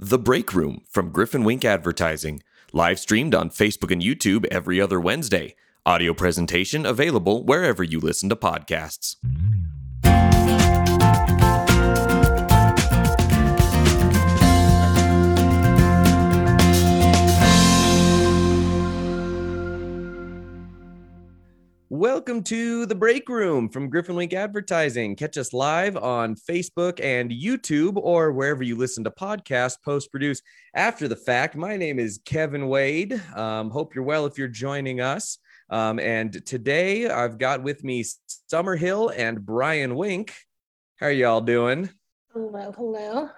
The Break Room from Griffin Wink Advertising, live streamed on Facebook and YouTube every other Wednesday. Audio presentation available wherever you listen to podcasts. Welcome to the break room from Griffin Wink Advertising. Catch us live on Facebook and YouTube or wherever you listen to podcasts, post produce after the fact. My name is Kevin Wade. Um, hope you're well if you're joining us. Um, and today I've got with me Summer Hill and Brian Wink. How are y'all doing? Hello, hello.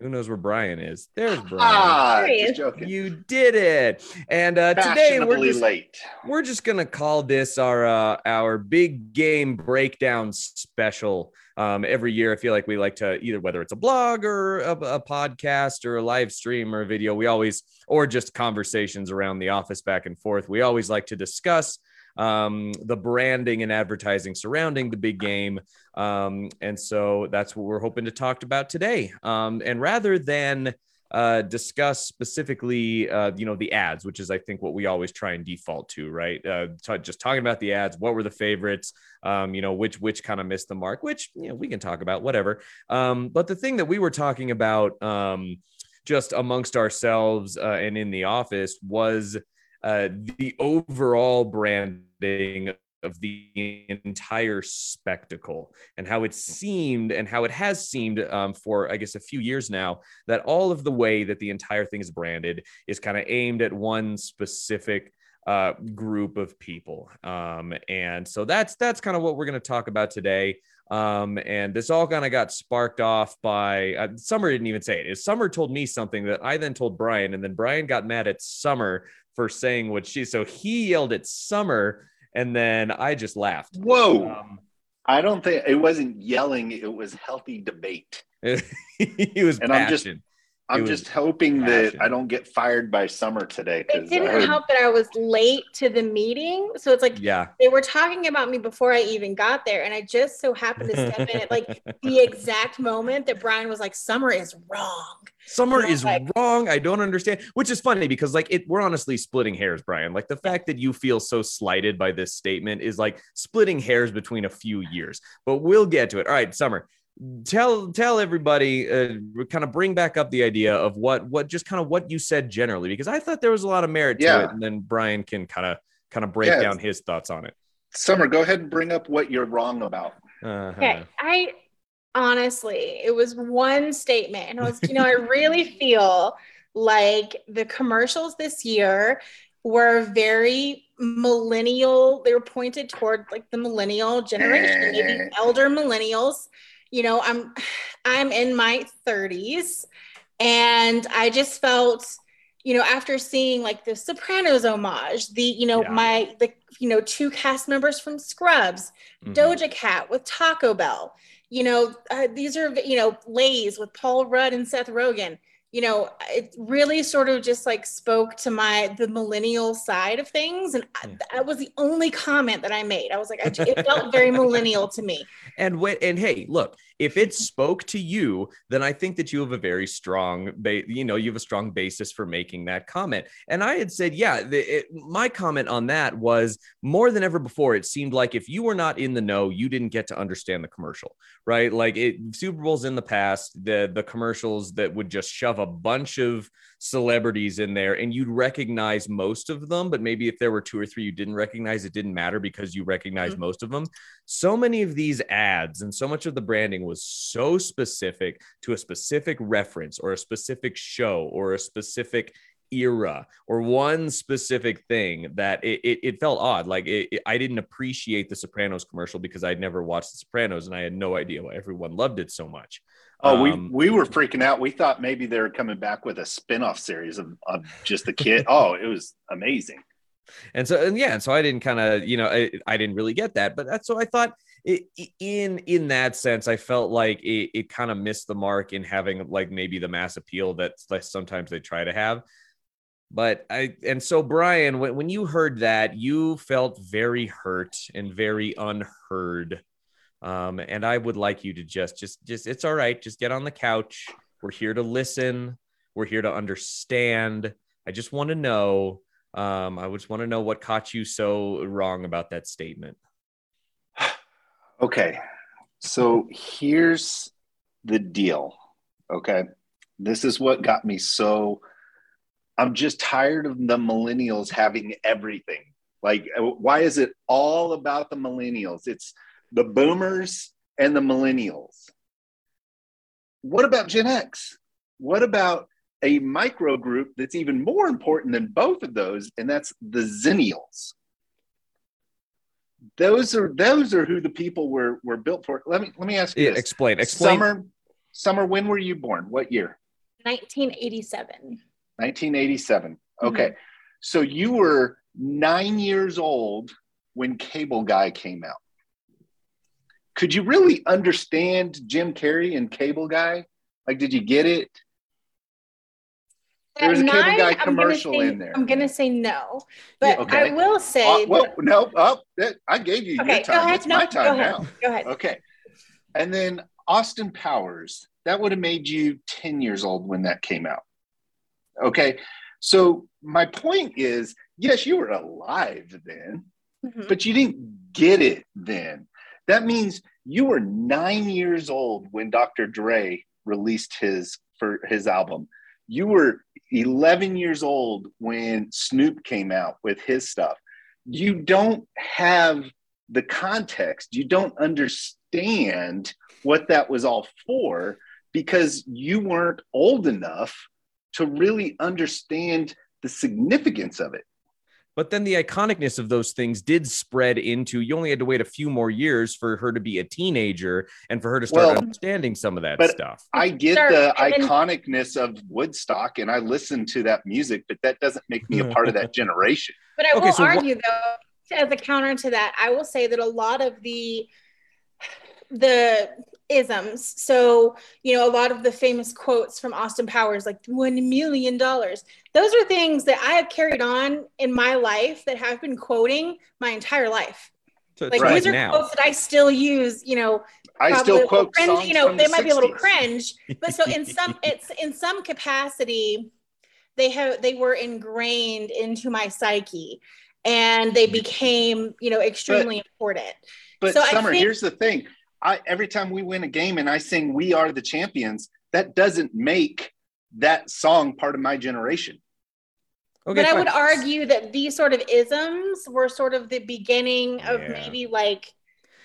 Who knows where Brian is? There's Brian. Ah, just joking. You did it. And uh, today we're just late. we're just gonna call this our uh, our big game breakdown special. Um, every year, I feel like we like to either whether it's a blog or a, a podcast or a live stream or a video, we always or just conversations around the office back and forth. We always like to discuss um, the branding and advertising surrounding the big game. Um, and so that's what we're hoping to talk about today. Um, and rather than uh, discuss specifically, uh, you know, the ads, which is I think what we always try and default to, right? Uh, t- just talking about the ads, what were the favorites, um, you know, which which kind of missed the mark, which you know we can talk about, whatever. Um, but the thing that we were talking about, um, just amongst ourselves uh, and in the office, was uh, the overall branding of the entire spectacle and how it seemed and how it has seemed um, for i guess a few years now that all of the way that the entire thing is branded is kind of aimed at one specific uh, group of people. Um, and so that's that's kind of what we're going to talk about today. Um, and this all kind of got sparked off by uh, summer didn't even say it. Summer told me something that i then told brian and then brian got mad at summer for saying what she so he yelled at summer and then i just laughed Whoa. um, I don't think it wasn't yelling, it was healthy debate. he was And I'm just- passionate. I'm was just hoping passion. that I don't get fired by summer today. It 'cause I didn't heard- help that I was late to the meeting. So it's like yeah they were talking about me before I even got there. And I just so happened to step in at like the exact moment that Brian was like, Summer is wrong. Summer And I was is like- wrong. I don't understand, which is funny because like it, we're honestly splitting hairs, Brian. Like the fact that you feel so slighted by this statement is like splitting hairs between a few years. But we'll get to it. All right, Summer, tell tell everybody, uh, kind of bring back up the idea of what what just kind of what you said generally because I thought there was a lot of merit to Yeah. it, and then Brian can kind of kind of break Yeah. down his thoughts on it. Summer, go ahead and bring up what you're wrong about. Uh-huh. Okay. I honestly, it was one statement. And I was, you know, I really feel like the commercials this year were very millennial. They were pointed toward like the millennial generation, maybe elder millennials. You know, I'm I'm in my 30s and I just felt you know after seeing like the sopranos homage the you know Yeah. my the you know two cast members from scrubs Mhm. Doja Cat with Taco Bell. You know, uh, these are, you know, Lay's with Paul Rudd and Seth Rogen. You know, it really sort of just like spoke to my the millennial side of things, and I, hmm. that was the only comment that I made. I was like, I, it felt very millennial to me. And when and hey, look, if it spoke to you, then I think that you have a very strong, ba- you know, you have a strong basis for making that comment. And I had said, yeah, the, it, my comment on that was more than ever before. It seemed like if you were not in the know, you didn't get to understand the commercial, right? Like it, Super Bowls in the past, the the commercials that would just shove a bunch of celebrities in there, and you'd recognize most of them, but maybe if there were two or three you didn't recognize, it didn't matter because you recognized Mhm. most of them so many of these ads and so much of the branding was so specific to a specific reference or a specific show or a specific era or one specific thing that it, it, it felt odd like it, it- i didn't appreciate the sopranos commercial because i'd never watched the sopranos and i had no idea why everyone loved it so much Oh, Um, we we were freaking out. We thought maybe they were coming back with a spin-off series of, of just the kid. oh, it was amazing. and so and yeah and so i didn't kind of you know I, I didn't really get that but that's so i thought it, in in that sense i felt like it, it kind of missed the mark in having like maybe the mass appeal that sometimes they try to have but i and so brian when, when you heard that you felt very hurt and very unheard um and i would like you to just just just it's all right just get on the couch We're here to listen. We're here to understand. I just want to know. Um, I just want to know what caught you so wrong about that statement. Okay. So here's the deal. Okay. This is what got me so I'm just tired of the millennials having everything. Like, uh, why is it all about the millennials? It's the boomers and the millennials. What about Gen X? What about a micro group that's even more important than both of those, and that's the Xennials? Those are those are who the people were were built for. Let me let me ask you. Yeah, this. explain. Explain. Summer, summer. When were you born? What year? 1987. 1987. Mm-hmm. Okay. So you were nine years old when Cable Guy came out. Could you really understand Jim Carrey and Cable Guy? Like, did you get it? There was a Cable nine, Guy commercial say- in there. I'm gonna say no, but Yeah, okay. I will say. Uh, well, that- no, oh, that, I gave you okay, your go time. ahead. It's No, my go time ahead. now. Go ahead. Okay. And then Austin Powers, that would have made you 10 years old when that came out. Okay. So my point is yes, you were alive then, Mhm. but you didn't get it then. That means you were nine years old when Dr. Dre released his for his album. You were 11 years old when Snoop came out with his stuff. You don't have the context. You don't understand what that was all for because you weren't old enough to really understand the significance of it. But then the iconicness of those things did spread into you only had to wait a few more years for her to be a teenager and for her to start Well, understanding some of that but- stuff. I get Sure, the and then- iconicness of Woodstock and I listen to that music, but that doesn't make me a part of that generation. But I Okay, will so what- argue though, as a counter to that, I will say that a lot of the the isms, so you know, a lot of the famous quotes from Austin Powers, like one million dollars, those are things that I have carried on in my life that have been quoting my entire life. So Like Right these are now. quotes that I still use, you know, I still quote cringe, songs you know from they the might be a little cringe but so in some it's in some capacity they have they were ingrained into my psyche and they mm-hmm. became you know extremely important But So I Summer, think- here's the thing. I every time we win a game and I sing "We Are the Champions," that doesn't make that song part of my generation. Okay, but i would argue that these sort of isms were sort of the beginning of Yeah. maybe like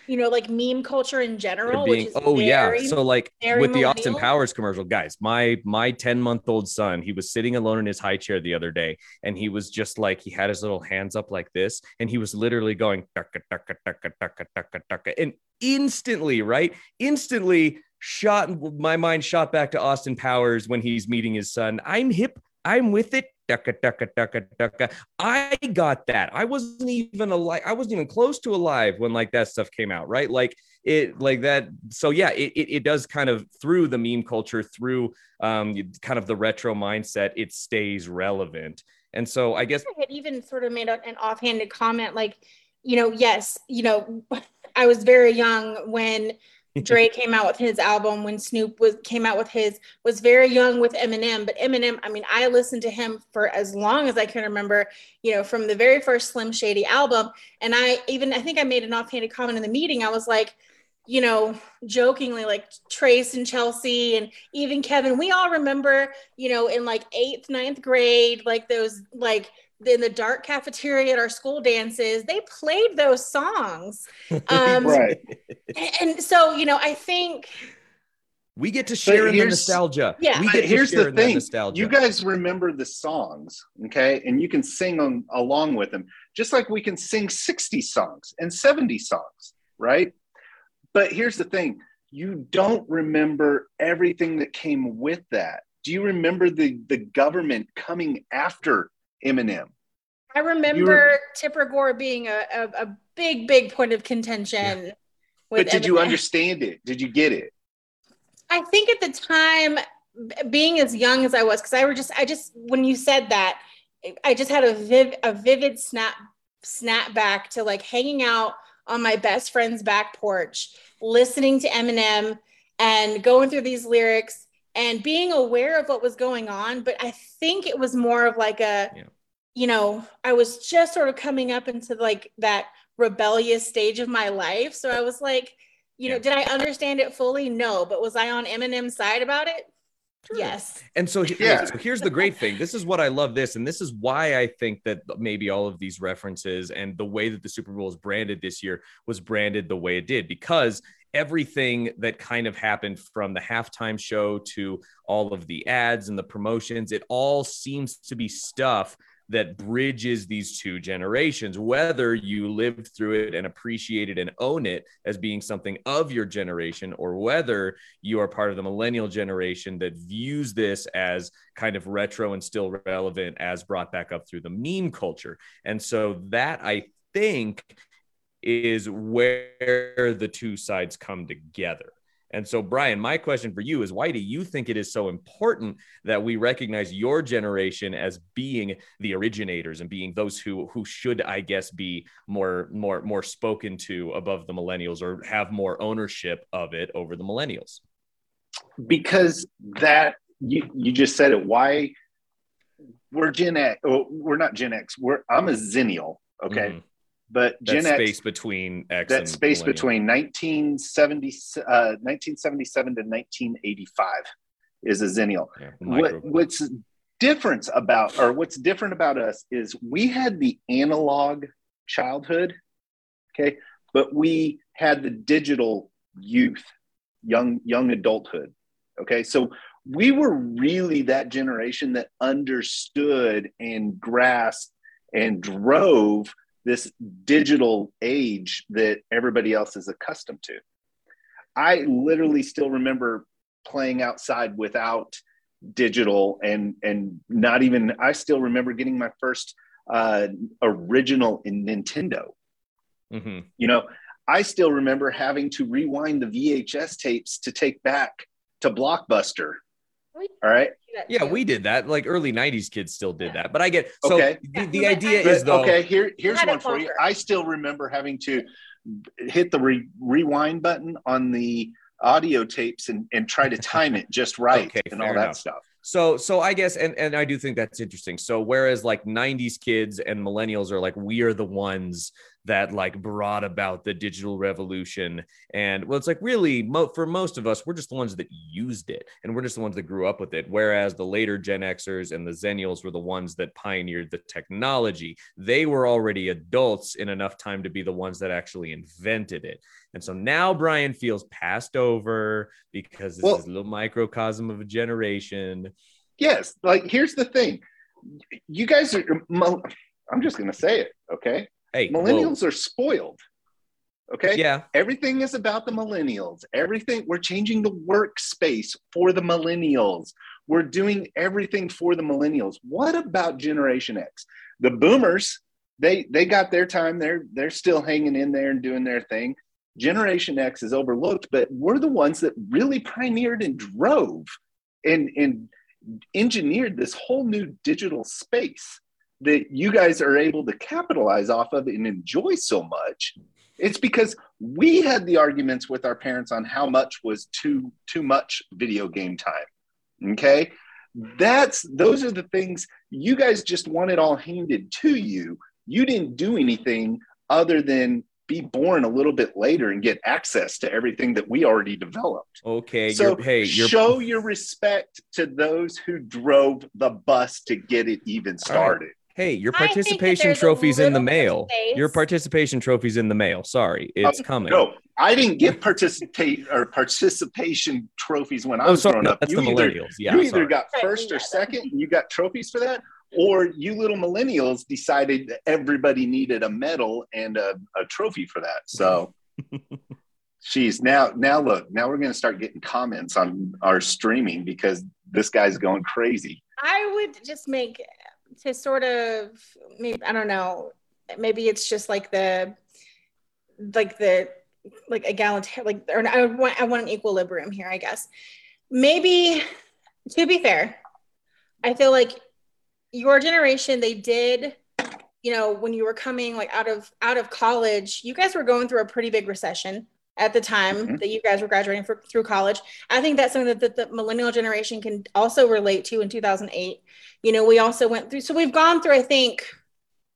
you know like meme culture in general being- which is oh yeah. so like very with the austin powers commercial guys my my 10 month old son he was sitting alone in his high chair the other day and he was just like he had his little hands up like this and he was literally going "Tucka, tucka, tucka, tucka, tucka, tucka," and instantly right? Instantly shot my mind shot back to austin powers when he's meeting his son. I'm hip i'm with it Tucka, tucka, tucka, tucka. I got that. I wasn't even alive. I wasn't even close to alive when like that stuff came out, right? Like it like that so yeah it, it, it does kind of through the meme culture through um kind of the retro mindset it stays relevant and so i guess I had even sort of made an offhanded comment like, you know, yes, you know, I was very young when Dre came out with his album, when Snoop was came out with his, was very young with Eminem. But Eminem, I mean, I listened to him for as long as I can remember, you know, from the very first Slim Shady album. And I even I think I made an offhanded comment in the meeting. I was like, you know, jokingly, like Trace and Chelsea and even Kevin, we all remember, you know, in like eighth, ninth grade, like those like in the dark cafeteria at our school dances, they played those songs. Um, Right. and, and so, you know, I think we get to share in the nostalgia. Yeah. we But get to here's share the thing. nostalgia. You guys remember the songs okay? And you can sing them along with them just like we can sing 60 songs and 70 songs right? But here's the thing. You don't remember everything that came with that. Do you remember the the government coming after eminem. I remember Tipper Gore being a, a, a big, big point of contention. With but did you understand it? Did you get it? I think at the time, being as young as I was, because I were just, I just, when you said that, I just had a viv, a vivid snap, snap back to like hanging out on my best friend's back porch, listening to Eminem and going through these lyrics and being aware of what was going on. But I think it was more of like a, Yeah. you know, I was just sort of coming up into like that rebellious stage of my life. So I was like, you know, did I understand it fully? No. But was I on Eminem's side about it? Yes. And so, Yeah. so here's the great thing. This is what I love this. And this is why I think that maybe all of these references and the way that the Super Bowl is branded this year was branded the way it did because everything that kind of happened from the halftime show to all of the ads and the promotions, it all seems to be stuff that bridges these two generations, whether you lived through it and appreciate it and own it as being something of your generation, or whether you are part of the millennial generation that views this as kind of retro and still relevant as brought back up through the meme culture. And so that I think is where the two sides come together. And so, Brian, my question for you is why do you think it is so important that we recognize your generation as being the originators and being those who who should, I guess, be more more more spoken to above the millennials or have more ownership of it over the millennials? because that you, you just said it why we're gen x oh, we're not gen x we're i'm a Xennial okay Mhm. But That gen space x between X that space millennial. between 1970 uh, 1977 to 1985 is a Xennial. Yeah, what, what's different about or what's different about us is we had the analog childhood okay? But we had the digital youth young young adulthood okay? So we were really that generation that understood and grasped and drove this digital age that everybody else is accustomed to. I literally still remember playing outside without digital and and not even i still remember getting my first uh original in nintendo. Mhm. you know i still remember having to rewind the vhs tapes to take back to blockbuster all right Yeah, we did that. Like early '90s kids still did that, but I get so Okay. the, the Yeah, idea but- is though. okay here here's one for you i still remember having to hit the re- rewind button on the audio tapes and, and try to time it just right Okay, and all that enough. stuff So, so I guess, and and I do think that's interesting. So, whereas like '90s kids and millennials are like, we are the ones that like brought about the digital revolution, and well, it's like really mo- for most of us, we're just the ones that used it, and we're just the ones that grew up with it. Whereas the later Gen Xers and the Xennials were the ones that pioneered the technology. They were already adults in enough time to be the ones that actually invented it. And so now Brian feels passed over because this Well- is a little microcosm of a generation. yes like here's the thing. You guys are i'm just going to say it okay? Hey, whoa. millennials are spoiled okay? Yeah, everything is about the millennials. Everything we're changing the workspace for the millennials. We're doing everything for the millennials. What about generation x? The boomers they they got their time. They're they're still hanging in there and doing their thing generation x is overlooked but we're the ones that really pioneered and drove and and engineered this whole new digital space that you guys are able to capitalize off of and enjoy so much. It's because we had the arguments with our parents on how much was too too much video game time okay? That's those are the things you guys just want it all handed to you. You didn't do anything other than be born a little bit later and get access to everything that we already developed okay. so you're, hey, you're show your respect to those who drove the bus to get it even started hey, your I think that participation there's a trophies in the mail. space. Your participation trophies in the mail. Sorry, it's oh, coming. No, I didn't get participate or participation trophies when I oh, was sorry, growing no, up. that's You the either, millennials. Yeah, you either sorry. got first or second, and you got trophies for that, or you little millennials decided that everybody needed a medal and a, a trophy for that. So, geez, now now look, now we're going to start getting comments on our streaming because this guy's going crazy. I would just make to sort of maybe I don't know, maybe it's just like the like the like a egalitarian like or I want I want an equilibrium here, I guess. Maybe to be fair, I feel like your generation they did you know when you were coming like out of out of college you guys were going through a pretty big recession at the time Mhm. that you guys were graduating for, through college. I think that's something that the, the millennial generation can also relate to in 2008. You know, we also went through, so we've gone through, I think,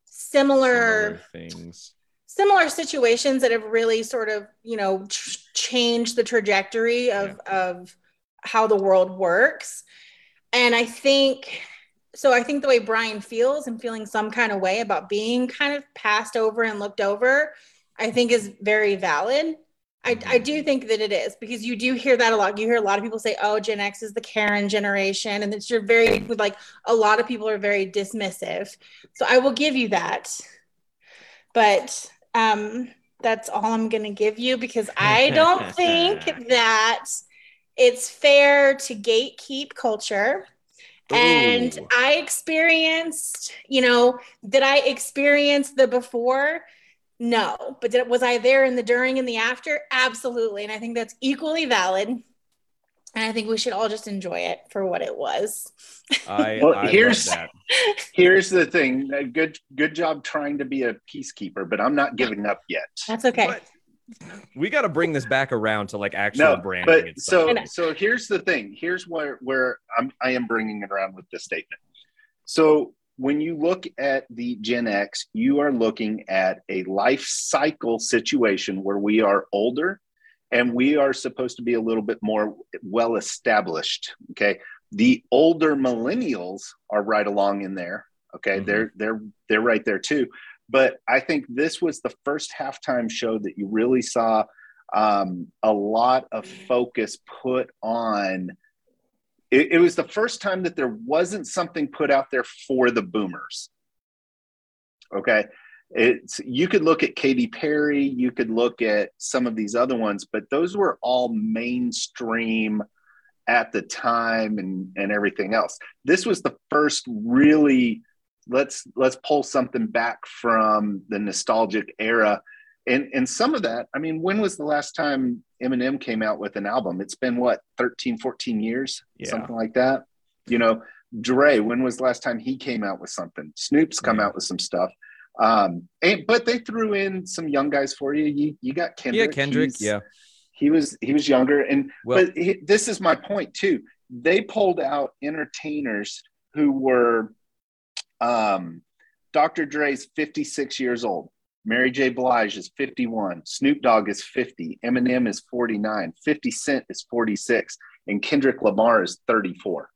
similar, Similar things. similar situations that have really sort of, you know, ch- changed the trajectory of, of how the world works. And I think, so I think the way Brian feels and feeling some kind of way about being kind of passed over and looked over, I think is very valid. I, I do think that it is because you do hear that a lot. You hear a lot of people say, oh, Gen X is the Karen generation. And it's you're very, like, a lot of people are very dismissive. So I will give you that. But um, that's all I'm going to give you because I don't think that it's fair to gatekeep culture. And I experienced, you know, did I experience the before? No, but did, was I there in the during and the after? Absolutely. And I think that's equally valid. And I think we should all just enjoy it for what it was. I, Well, I here's- love that. Here's the thing. Uh, Good good job trying to be a peacekeeper, but I'm not giving up yet. That's okay. But we got to bring this back around to like actual No, branding. but and so so here's the thing. Here's where where I'm I am bringing it around with this statement. So when you look at the Gen X, you are looking at a life cycle situation where we are older and we are supposed to be a little bit more well established. Okay. The older millennials are right along in there. Okay. Mhm. They're they're they're right there too. But I think this was the first halftime show that you really saw um, a lot of focus put on. It, it was the first time that there wasn't something put out there for the boomers. Okay. It's you could look at Katy Perry, you could look at some of these other ones, but those were all mainstream at the time and and everything else. This was the first really let's let's pull something back from the nostalgic era. And and some of that, I mean, when was the last time Eminem came out with an album? It's been what 13, 14 years, Yeah. something like that. You know, Dre, when was the last time he came out with something? Snoop's come Yeah. out with some stuff. Um, and but they threw in some young guys for you. You you got Kendrick. yeah, Kendrick. He's- Yeah. he was he was younger and Well, but he, this is my point too they pulled out entertainers who were um dr dre's 56 years old. Mary j. Blige is 51 snoop dogg is 50 eminem is 49 50 cent is 46 and kendrick lamar is 34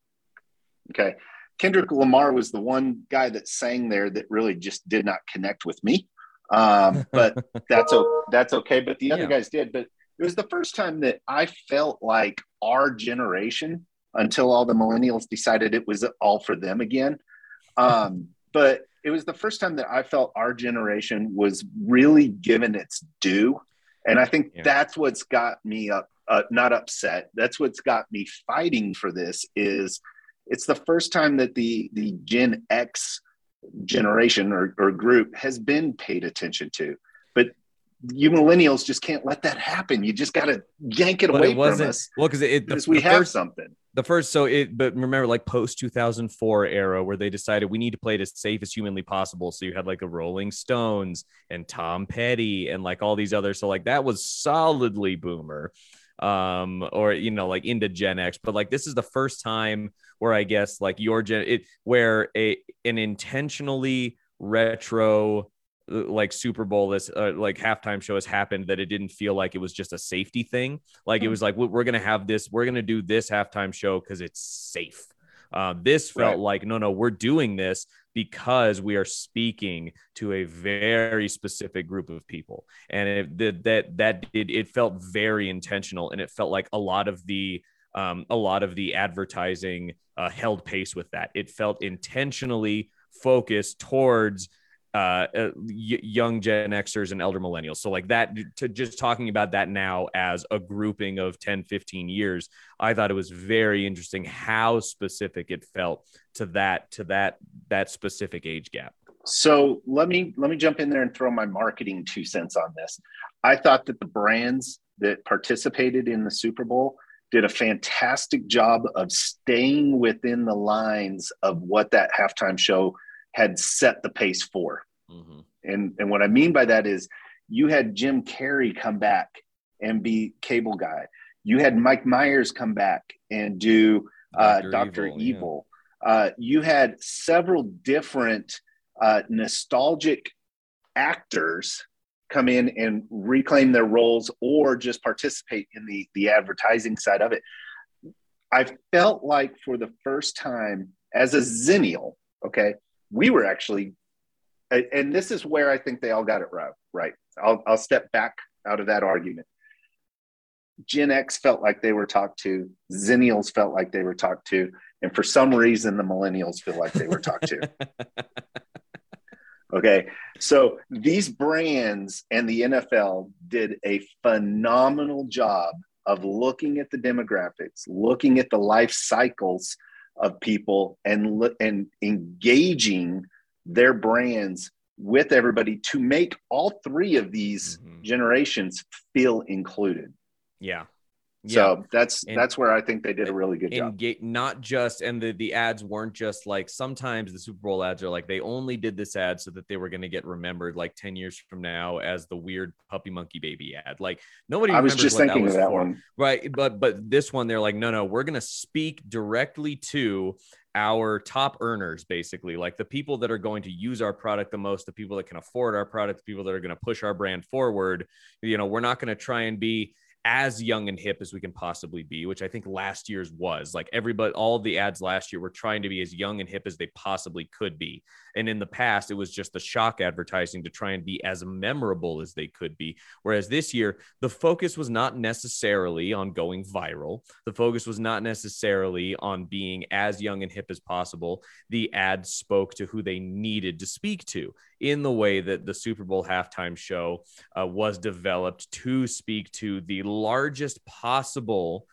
okay. Kendrick lamar was the one guy that sang there that really just did not connect with me. Um, but that's o- that's okay. But the other Yeah. guys did. But it was the first time that I felt like our generation, until all the millennials decided it was all for them again. Um, but it was the first time that I felt our generation was really given its due. And I think Yeah. that's what's got me up, uh, not upset. That's what's got me fighting for this is it's the first time that the, the Gen X generation or, or group has been paid attention to. But you millennials just can't let that happen. You just got to yank it but away it wasn't from us well because it because we have first something. the first so it but remember like post 2004 era where they decided we need to play it as safe as humanly possible so you had like the rolling stones and tom petty and like all these others so like that was solidly boomer um or you know like into gen x but like this is the first time where i guess like your gen it where a an intentionally retro like Super Bowl this uh, like halftime show has happened that it didn't feel like it was just a safety thing. Like it Mhm. was like "We- we're gonna have this, we're gonna do this halftime show because it's safe. Uh, this felt Right. like no, no, we're doing this because we are speaking to a very specific group of people, and it that that did it felt very intentional, and it felt like a lot of the um, a lot of the advertising uh, held pace with that. It felt intentionally focused towards uh, uh, young Gen Xers and elder millennials. So like that to just talking about that now as a grouping of 10, 15 years, I thought it was very interesting how specific it felt to that, to that, that specific age gap. So let me let me jump in there and throw my marketing two cents on this. I thought that the brands that participated in the Super Bowl did a fantastic job of staying within the lines of what that halftime show had set the pace for. Mhm. And and what I mean by that is you had Jim Carrey come back and be cable guy. You had Mike Myers come back and do uh, Doctor Evil. Evil. Yeah. Uh, you had several different uh, nostalgic actors come in and reclaim their roles or just participate in the the advertising side of it. I felt like for the first time as a Xennial, okay, we were actually, and this is where I think they all got it right. Right. I'll, I'll step back out of that argument. Gen X felt like they were talked to, Xennials felt like they were talked to, and for some reason, the Millennials feel like they were talked to. Okay. So these brands and the NFL did a phenomenal job of looking at the demographics, looking at the life cycles of people and and engaging their brands with everybody to make all three of these mm-hmm. generations feel included. Yeah. So that's and, that's where I think they did a really good job. Get, not just and the the ads weren't just like sometimes the Super Bowl ads are like they only did this ad so that they were going to get remembered like 10 years from now as the weird puppy monkey baby ad. Like nobody I was just thinking that of that for. one. Right, but but this one they're like no no, we're going to speak directly to our top earners basically like the people that are going to use our product the most the people that can afford our product the people that are going to push our brand forward you know we're not going to try and be as young and hip as we can possibly be, which I think last year's was. Like everybody, all the ads last year were trying to be as young and hip as they possibly could be. And in the past, it was just the shock advertising to try and be as memorable as they could be. Whereas this year, the focus was not necessarily on going viral, the focus was not necessarily on being as young and hip as possible. The ad spoke to who they needed to speak to in the way that the Super Bowl halftime show uh, was developed to speak to the largest possible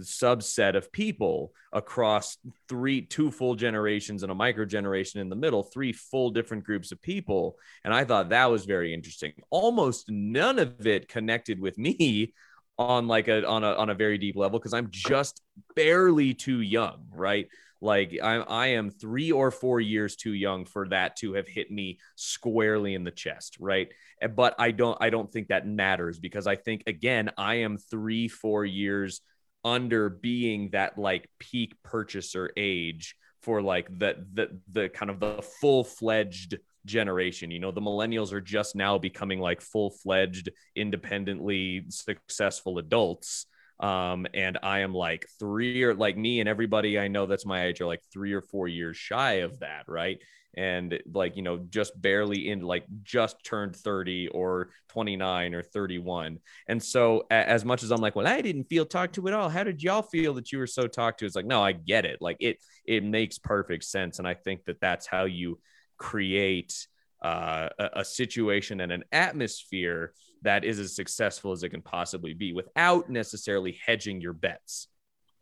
subset of people across three two full generations and a micro generation in the middle three full different groups of people. And i thought that was very interesting. Almost none of it connected with me on like a on a on a very deep level because i'm just barely too young right? Like I, I am three or four years too young for that to have hit me squarely in the chest, right? But I don't I don't think that matters because I think again I am three four years under being that like peak purchaser age for like the the the kind of the full fledged generation. You know, the millennials are just now becoming like full fledged, independently successful adults um and i am like three or like me and everybody i know that's my age are like three or four years shy of that right and like you know just barely in like just turned 30 or 29 or 31 and so as much as i'm like well i didn't feel talked to at all. How did y'all feel that you were so talked to? It's like no i get it. Like it it makes perfect sense. And i think that that's how you create uh, a, a situation and an atmosphere that is as successful as it can possibly be without necessarily hedging your bets.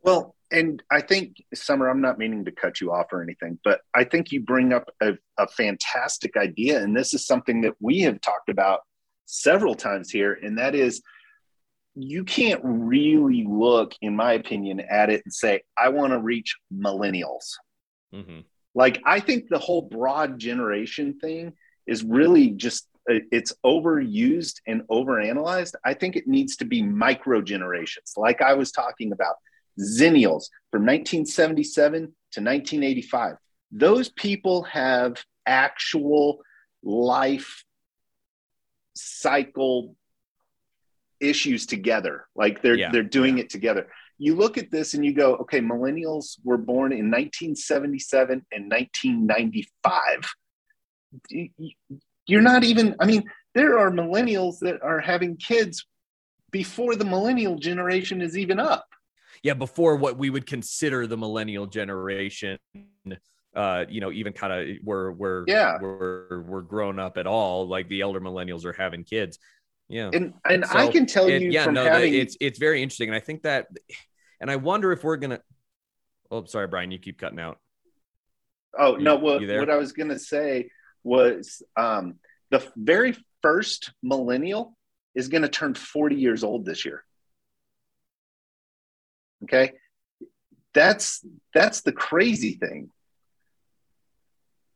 Well, and I think, Summer, I'm not meaning to cut you off or anything, but I think you bring up a, a fantastic idea. And this is something that we have talked about several times here, and that is you can't really look, in my opinion, at it and say, I want to reach millennials. Mm-hmm. Like, I think the whole broad generation thing is really just it's overused and overanalyzed. I think it needs to be micro generations, like I was talking about, Xennials from 1977 to 1985. Those people have actual life cycle issues together. Like they're yeah. they're doing it together. You look at this and you go, okay, millennials were born in 1977 and 1995 you're not even, I mean, there are millennials that are having kids before the millennial generation is even up. Yeah, before what we would consider the millennial generation, uh, you know, even kind of were were yeah were were grown up at all. Like the elder millennials are having kids. Yeah, and and so I can tell it, you, yeah, no, having... it's it's very interesting, and I think that, and I wonder if we're gonna. Oh, sorry, Brian, you keep cutting out. Oh you, no, what what I was gonna say was um, the very first millennial is going to turn 40 years old this year. Okay. That's that's the crazy thing.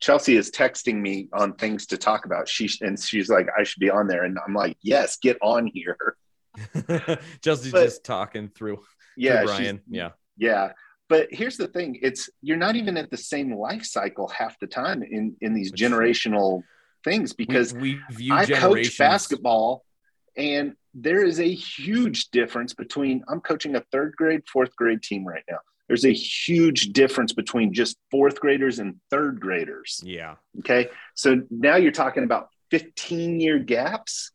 Chelsea is texting me on things to talk about. She and she's like, I should be on there. And I'm like, yes, get on here. Chelsea's But- just talking through, yeah, through Brian. Yeah. Yeah. But here's the thing, it's you're not even at the same life cycle half the time in in these generational things because we, we view I coach basketball and there is a huge difference between I'm coaching a third grade, fourth grade team right now. There's a huge difference between just fourth graders and third graders. Yeah. Okay. So now you're talking about 15 year gaps.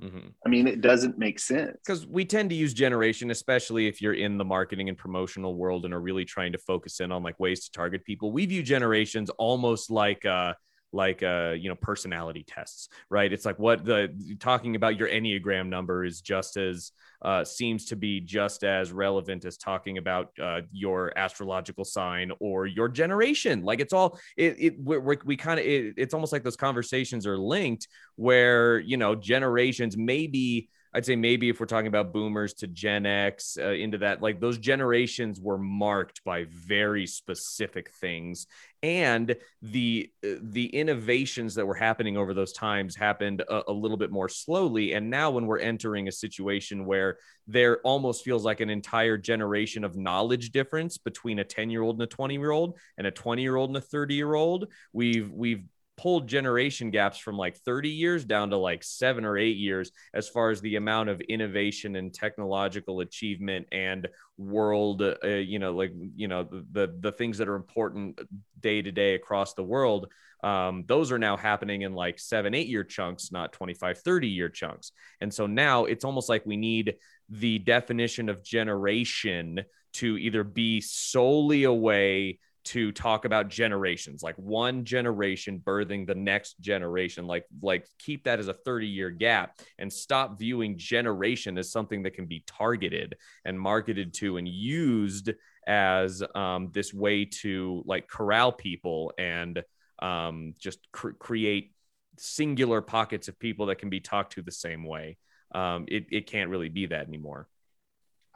hmm I mean, it doesn't make sense. because we tend to use generation especially if you're in the marketing and promotional world and are really trying to focus in on like ways to target people we view generations almost like uh like uh you know personality tests right? It's like what the talking about your enneagram number is just as uh seems to be just as relevant as talking about uh your astrological sign or your generation. Like it's all it, it we're, we kind of it, it's almost like those conversations are linked where you know generations maybe I'd say maybe if we're talking about boomers to Gen X uh, into that, like those generations were marked by very specific things, and the uh, the innovations that were happening over those times happened a, a little bit more slowly. And now, when we're entering a situation where there almost feels like an entire generation of knowledge difference between a ten year old and a twenty year old, and a twenty year old and a thirty year old, we've we've pulled generation gaps from like 30 years down to like seven or eight years as far as the amount of innovation and technological achievement and world uh, you know like you know the, the things that are important day to day across the world um, those are now happening in like seven eight year chunks not 25 30 year chunks. And so now it's almost like we need the definition of generation to either be solely a way to talk about generations like one generation birthing the next generation like like keep that as a 30 year gap and stop viewing generation as something that can be targeted and marketed to and used as um, this way to like corral people and um, just cr- create singular pockets of people that can be talked to the same way. Um, it, it can't really be that anymore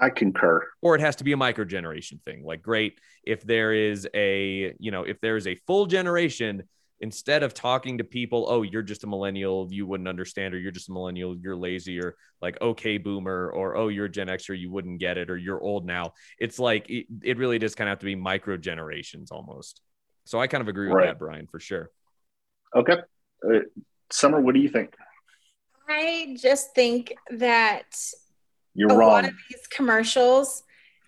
I concur. or it has to be a micro generation thing like great if there is a you know if there is a full generation instead of talking to people oh you're just a millennial you wouldn't understand or you're just a millennial you're lazy or like okay boomer or oh you're a gen xer you wouldn't get it or you're old now it's like it, it really does kind of have to be micro generations almost so i kind of agree with Right. that brian for sure Okay. Uh, Summer, what do you think? I just think that You're a wrong. lot of these commercials,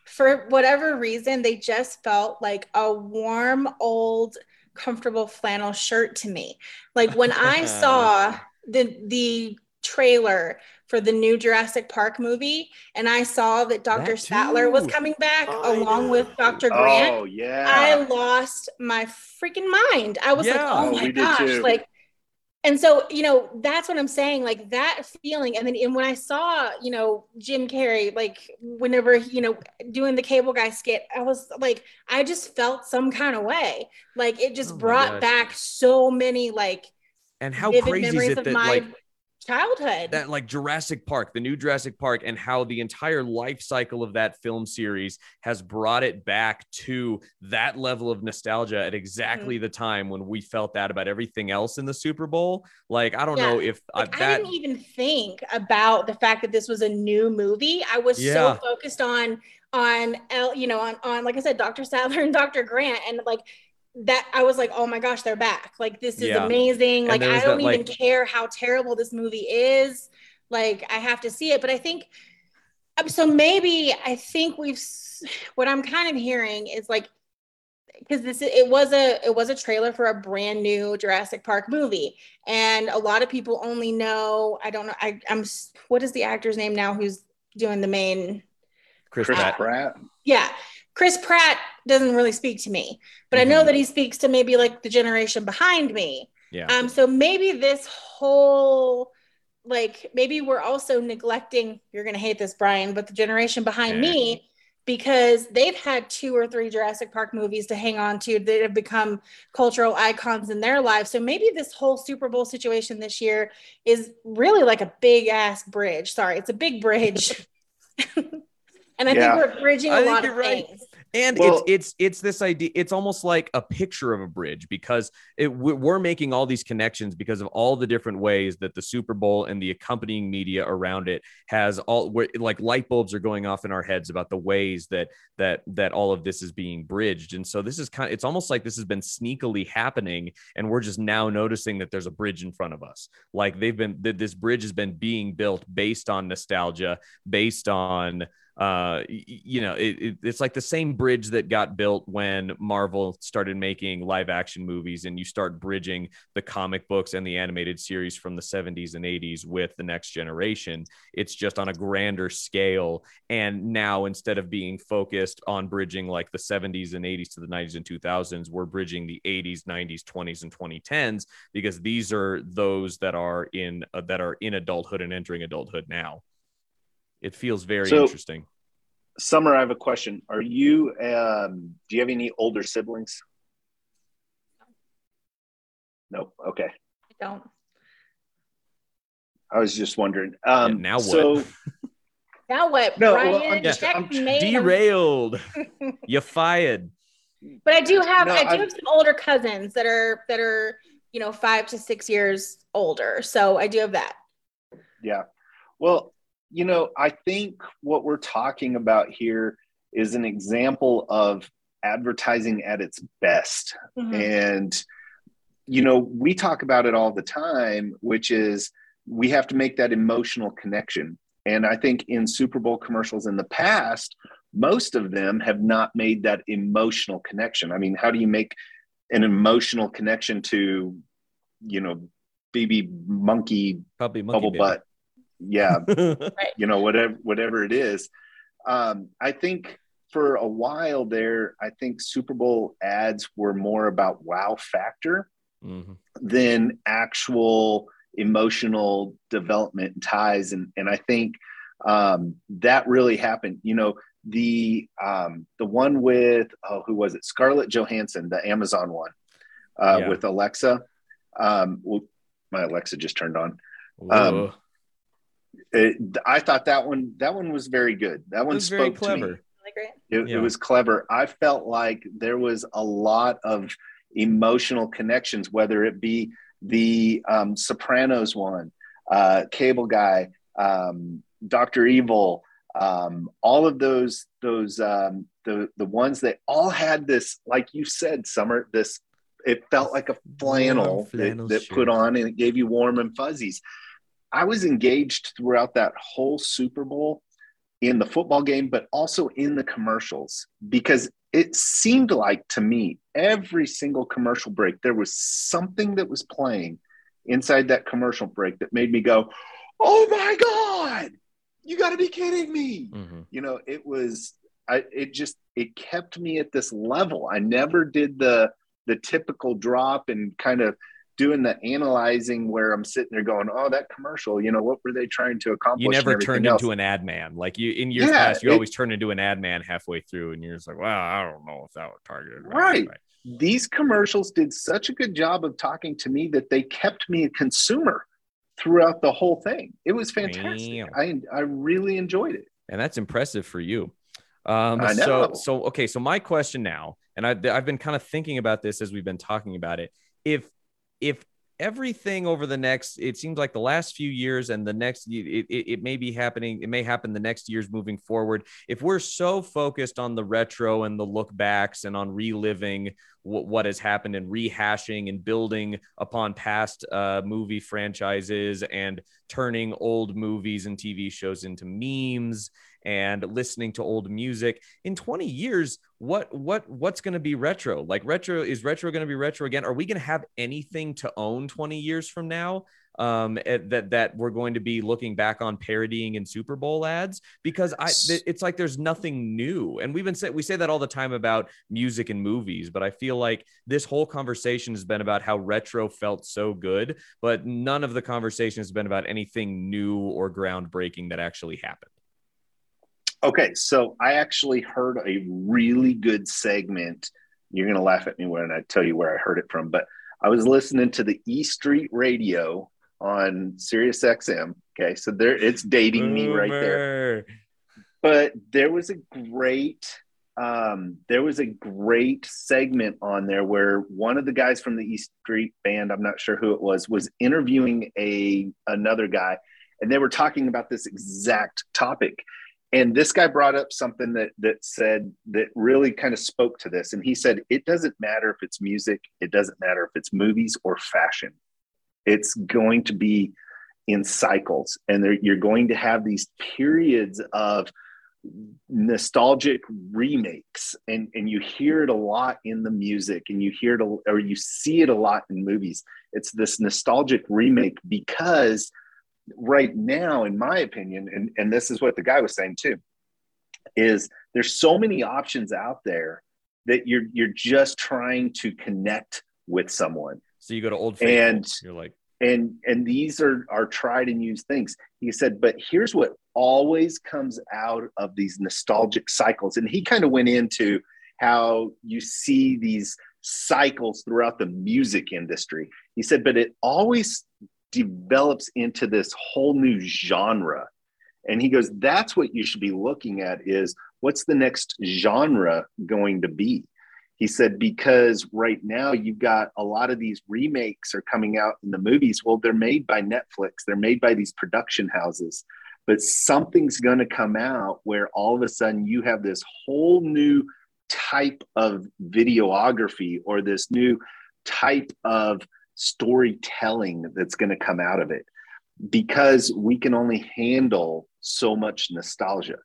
for whatever reason, they just felt like a warm, old, comfortable flannel shirt to me. Like when I saw the the trailer for the new Jurassic Park movie, and I saw that Dr. That Sattler was coming back oh, I along know. with Dr. Oh, Grant. Oh, yeah. I lost my freaking mind. I was like, Yeah. oh Oh, my gosh, like and so, you know, that's what I'm saying. Like that feeling. And then and when I saw, you know, Jim Carrey, like whenever, you know, doing the cable guy skit, I was like, I just felt some kind of way. Like it just Oh brought gosh. back so many like and how crazy is memories it of that my like childhood. that like Jurassic Park, the new Jurassic Park, and how the entire life cycle of that film series has brought it back to that level of nostalgia at exactly Mm-hmm. the time when we felt that about everything else in the Super Bowl. Like, I don't Yeah. know if uh, like I that. didn't even think about the fact that this was a new movie. I was Yeah. so focused on on L, you know, on on like I said, Dr. Sattler and Dr. Grant, and like that I was like, oh my gosh, they're back. Like this is Yeah. amazing. Like I don't that, even like- care how terrible this movie is. Like I have to see it, but I think um, so. Maybe I think we've what I'm kind of hearing is like because this it was a it was a trailer for a brand new Jurassic Park movie, and a lot of people only know I don't know I I'm what is the actor's name now who's doing the main Chris, Chris Pratt. Pratt. yeah Chris Pratt doesn't really speak to me, but I know Mhm. that he speaks to maybe like the generation behind me. Yeah. Um, so maybe this whole like maybe we're also neglecting you're gonna hate this, Brian, but the generation behind Yeah. me because they've had two or three Jurassic Park movies to hang on to that have become cultural icons in their lives. So maybe this whole Super Bowl situation this year is really like a big ass bridge. Sorry, it's a big bridge. and I Yeah. think we're bridging I a lot of right. things. And Well- it's it's it's this idea it's almost like a picture of a bridge because it we- we're making all these connections because of all the different ways that the super bowl and the accompanying media around it has all like light bulbs are going off in our heads about the ways that that that all of this is being bridged. And so this is kind it's almost like this has been sneakily happening and we're just now noticing that there's a bridge in front of us. Like they've been that this bridge has been being built based on nostalgia based on uh you know it, it, it's like the same bridge that got built when marvel started making live action movies and you start bridging the comic books and the animated series from the 70s and 80s with the next generation. It's just on a grander scale. And now instead of being focused on bridging like the 70s and 80s to the 90s and 2000s we're bridging the 80s 90s 20s and 2010s because these are those that are in uh, that are in adulthood and entering adulthood now it feels very So- interesting Summer, I have a question. Are you? Um, do you have any older siblings? Nope. Okay. I don't. I was just wondering. Um, Yeah, now what? So Now what? No, Brian, well, I'm just- I'm derailed you fired But I do have No, I do I'm- have some older cousins that are that are you know five to six years older. So I do have that. Yeah. Well, you know, I think what we're talking about here is an example of advertising at its best. Mhm. And, you know, we talk about it all the time, which is we have to make that emotional connection. And I think in Super Bowl commercials in the past, most of them have not made that emotional connection. I mean, how do you make an emotional connection to, you know, BB monkey puppy monkey bubble baby. butt? Yeah, butt you know whatever whatever it is. Um, i think for a while there i think super bowl ads were more about wow factor Mhm. than actual emotional development and ties. And and i think um, that really happened. You know the um, the one with oh who was it? Scarlett johansson the amazon one uh, Yeah. with alexa. Um, well, my alexa just turned on. Whoa. It, I thought that one that one was very good. That It one was very spoke to me. clever Really great. It, Yeah. it was clever. I felt like there was a lot of emotional connections, whether it be the um, Sopranos one, uh, Cable Guy, um, Doctor Evil, um, all of those those um, the the ones that all had this, like you said, Summer. This it felt like a flannel, flannel that, that put on and it gave you warm and fuzzies. I was engaged throughout that whole Super Bowl in the football game, but also in the commercials because it seemed like to me every single commercial break there was something that was playing inside that commercial break that made me go, "Oh my god, you got to be kidding me!" Mhm. You know, it was I it just it kept me at this level. I never did the the typical drop and kind of doing the analyzing where I'm sitting there going, "Oh, that commercial, you know, what were they trying to accomplish?" you never turned else. into an ad man like you in years Yeah, past you it- always turn into an ad man halfway through and you're just like wow i don't know if that was targeted Right. these commercials did such a good job of talking to me that they kept me a consumer throughout the whole thing. It was fantastic. Damn. I I really enjoyed it. and that's impressive for you. Um, I so so okay. So my question now, and I, I've been kind of thinking about this as we've been talking about it. If if everything over the next, it seems like the last few years and the next, it, it, it may be happening. It may happen the next years moving forward. If we're so focused on the retro and the look backs and on reliving what, what has happened and rehashing and building upon past uh, movie franchises and turning old movies and TV shows into memes and listening to old music. In 20 years what what what's going to be retro? Like retro is retro going to be retro again? Are we going to have anything to own 20 years from now um eh, that that we're going to be looking back on parodying in super bowl ads? Because i th- it's like there's nothing new. And we've been say we say that all the time about music and movies but i feel like this whole conversation has been about how retro felt so good but none of the conversation has been about anything new or groundbreaking that actually happened Okay, so I actually heard a really good segment. You're gonna laugh at me when I tell you where I heard it from, but I was listening to the E Street Radio on Sirius XM. Okay, so there it's dating me right there. But there was a great um, there was a great segment on there where one of the guys from the East Street Band, I'm not sure who it was, was interviewing a another guy, and they were talking about this exact topic. And this guy brought up something that that said that really kind of spoke to this. And he said, it doesn't matter if it's music, it doesn't matter if it's movies or fashion. It's going to be in cycles, and you're going to have these periods of nostalgic remakes and and you hear it a lot in the music and you hear it or you see it a lot in movies it's this nostalgic remake because right now in my opinion and and this is what the guy was saying too is there's so many options out there that you're you're just trying to connect with someone. So you go to old Faithful, and you're like and and these are are tried and used things. He said but here's what always comes out of these nostalgic cycles and he kind of went into how you see these cycles throughout the music industry. He said but it always develops into this whole new genre. And he goes that's what you should be looking at is what's the next genre going to be? He said because right now you've got a lot of these remakes are coming out in the movies. Well they're made by netflix. They're made by these production houses. But something's going to come out where all of a sudden you have this whole new type of videography or this new type of storytelling that's going to come out of it because we can only handle so much nostalgia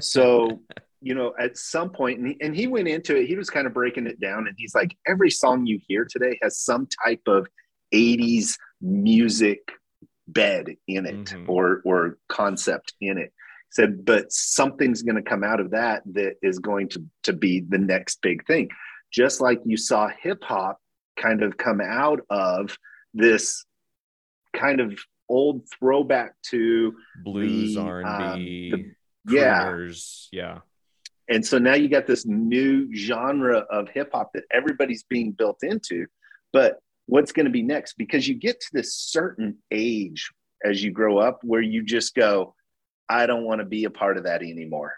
so you know, at some point, and he, and he went into it, he was kind of breaking it down, and he's like, every song you hear today has some type of 80s music bed in it mm-hmm. or or concept in it. He said, but something's going to come out of that that is going to to be the next big thing. Just like you saw hip hop kind of come out of this kind of old throwback to blues, R and B, uh, yeah, yeah and so now you got this new genre of hip hop that everybody's being built into. But what's going to be next? Because you get to this certain age as you grow up where you just go, I don't want to be a part of that anymore.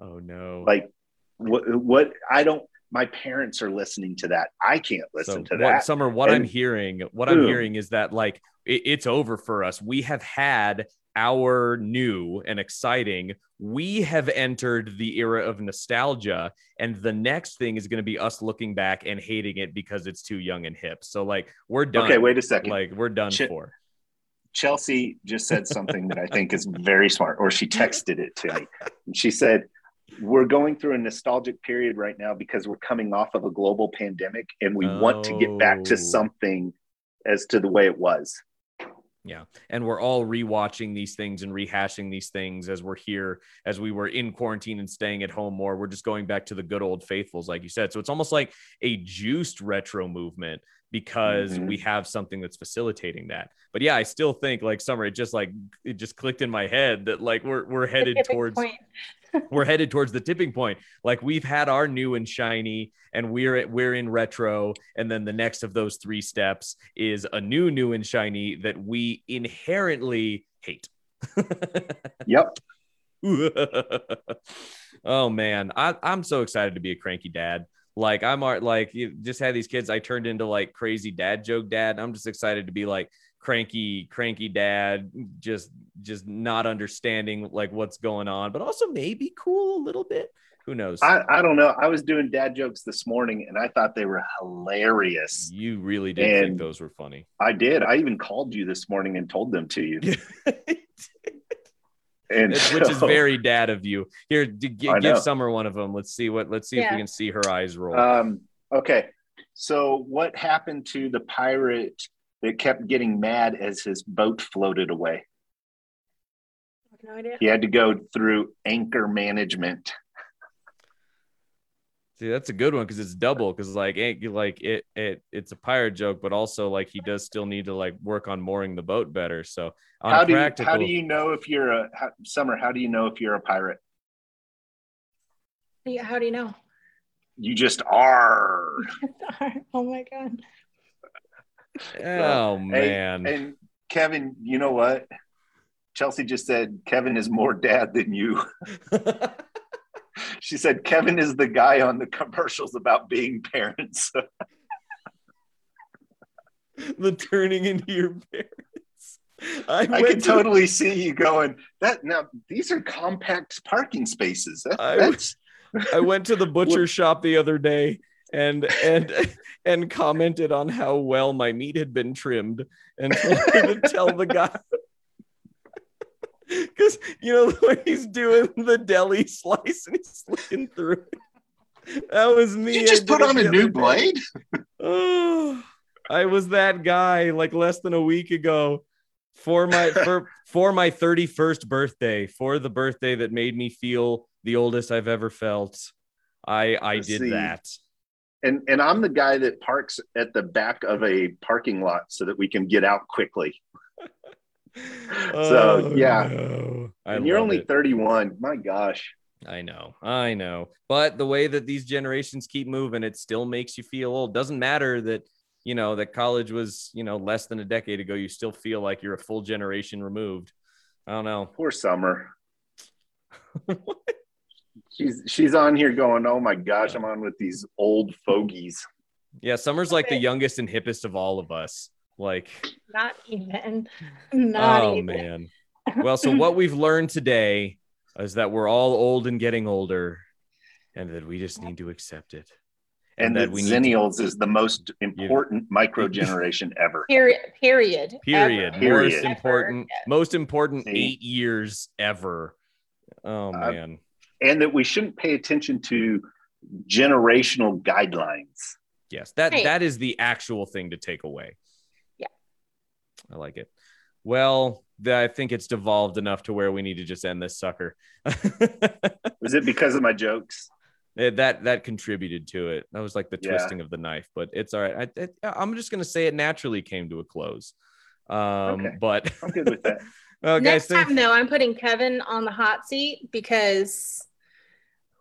Oh no. Like what what I don't my parents are listening to that. I can't listen so to that. Summer, what and, I'm hearing, what boom. I'm hearing is that like it, it's over for us. We have had our new and exciting. We have entered the era of nostalgia, and the next thing is going to be us looking back and hating it because it's too young and hip. So, like, we're done. Okay, wait a second. Like, we're done Ch- for. Chelsea just said something that I think is very smart, or she texted it to me. And she said, We're going through a nostalgic period right now because we're coming off of a global pandemic and we oh. want to get back to oh. something as to the way it was. Yeah. And we're all rewatching these things and rehashing these things as we're here, as we were in quarantine and staying at home more. We're just going back to the good old faithfuls, like you said. So it's almost like a juiced retro movement because mm-hmm. we have something that's facilitating that. But yeah, I still think like summer, it just like it just clicked in my head that like we're we're headed towards we're headed towards the tipping point. Like we've had our new and shiny, and we're at, we're in retro, and then the next of those three steps is a new new and shiny that we inherently hate. yep. oh man, I, I'm so excited to be a cranky dad. Like I'm like you just had these kids. I turned into like crazy dad joke dad. I'm just excited to be like cranky cranky dad just just not understanding like what's going on but also maybe cool a little bit. Who knows? I, I don't know. I was doing dad jokes this morning and i thought they were hilarious. You really did and think those were funny. I did. I even called you this morning and told them to you and so, which is very dad of you here g- give summer one of them let's see what let's see yeah. if we can see her eyes roll um okay so what happened to the pirate that kept getting mad as his boat floated away. No idea. He had to go through anchor management. See, that's a good one because it's double. Because like, like it, it, it's a pirate joke, but also like he does still need to like work on mooring the boat better. So, how do practical... you, how do you know if you're a how, summer? How do you know if you're a pirate? Yeah, how do you know? You just are. oh my god. Oh man. And, and Kevin, you know what? Chelsea just said Kevin is more dad than you. she said Kevin is the guy on the commercials about being parents. the turning into your parents. I, I could to- totally see you going that now these are compact parking spaces. That- I that's I went to the butcher shop the other day and and and commented on how well my meat had been trimmed and told to tell the guy because you know when he's doing the deli slice and he's looking through it. That was me. you just put on a new day. blade. Oh, I was that guy like less than a week ago for my for for my 31st birthday, for the birthday that made me feel the oldest I've ever felt. I I did see. that. And and I'm the guy that parks at the back of a parking lot so that we can get out quickly. So, oh, yeah. Oh, no. I and you're only it. 31. My gosh. I know, I know. But the way that these generations keep moving, it still makes you feel old. Doesn't matter that you know that college was you know less than a decade ago. You still feel like you're a full generation removed. I don't know. Poor Summer. she's she's on here going, oh my gosh, I'm on with these old fogies. Yeah, Summer's like the youngest and hippest of all of us. Like, Not even. Not oh even. man. Well, so what we've learned today is that we're all old and getting older, and that we just need to accept it. And, that that we need to- is the most important micro generation ever. Period. Period. period, Ever. Period. most Ever. important, most important See? eight years ever. Oh Uh, man. And that we shouldn't pay attention to generational guidelines. Yes, that Right. that is the actual thing to take away. Yeah. I like it. Well, I think it's devolved enough to where we need to just end this sucker. Was it because of my jokes? That that contributed to it. That was like the Yeah. twisting of the knife, but it's all right. I, I, I'm just gonna say it naturally came to a close. Um, Okay. but I'm good with that. well, guys, Next thank- time, though, I'm putting Kevin on the hot seat because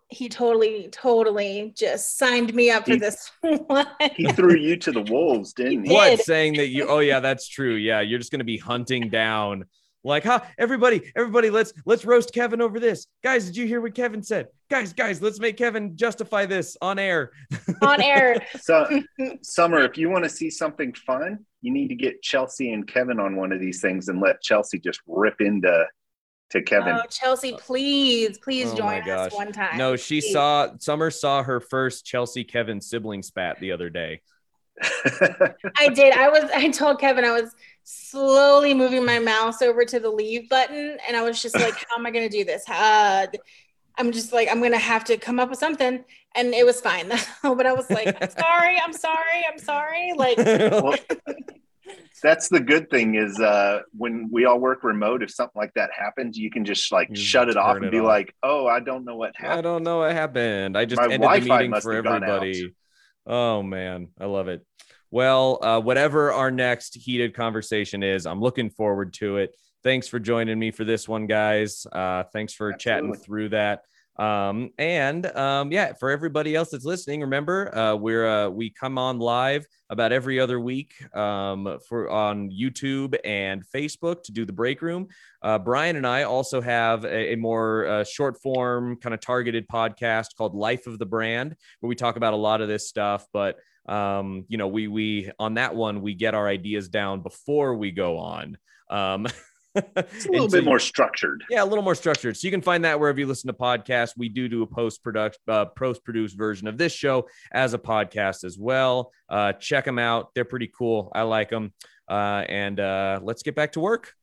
he totally, totally just signed me up for He- this one. He threw you to the wolves, didn't he? what did. saying that you oh yeah that's true yeah you're just going to be hunting down like huh everybody everybody let's let's roast kevin over this guys did you hear what kevin said guys guys let's make kevin justify this on air on air. So, Summer, if you want to see something fun, you need to get Chelsea and Kevin on one of these things and let Chelsea just rip into to Kevin. Oh, Chelsea, please, please Oh join us one time. no she Please. saw summer saw her first chelsea kevin sibling spat the other day I did. I was. I told Kevin I was slowly moving my mouse over to the leave button, and I was just like, "How am I going to do this? Uh, I'm just like, I'm going to have to come up with something." And it was fine, but I was like, "I'm sorry. I'm sorry. I'm sorry." Like, well, that's the good thing is uh, when we all work remote, if something like that happens, you can just like You shut it off and it be off. like, "Oh, I don't know what happened. i don't know what happened. I just My ended the Wi-Fi meeting for have gone out. everybody oh man. I love it. Well uh, whatever our next heated conversation is i'm looking forward to it. Thanks for joining me for this one guys. Uh, thanks for chatting through that um, and um, yeah for everybody else that's listening remember uh, we're uh, we come on live about every other week um, for on youtube and facebook to do the break room uh, Brian and I also have a, a more uh, short form, kind of targeted podcast called Life of the Brand, where we talk about a lot of this stuff. But um, you know, we we on that one we get our ideas down before we go on. Um, It's a little bit more structured. yeah, a little more structured. So you can find that wherever you listen to podcasts. We do do a post production, uh, post produced version of this show as a podcast as well. Uh, check them out; they're pretty cool. I like them. Uh, and uh, let's get back to work.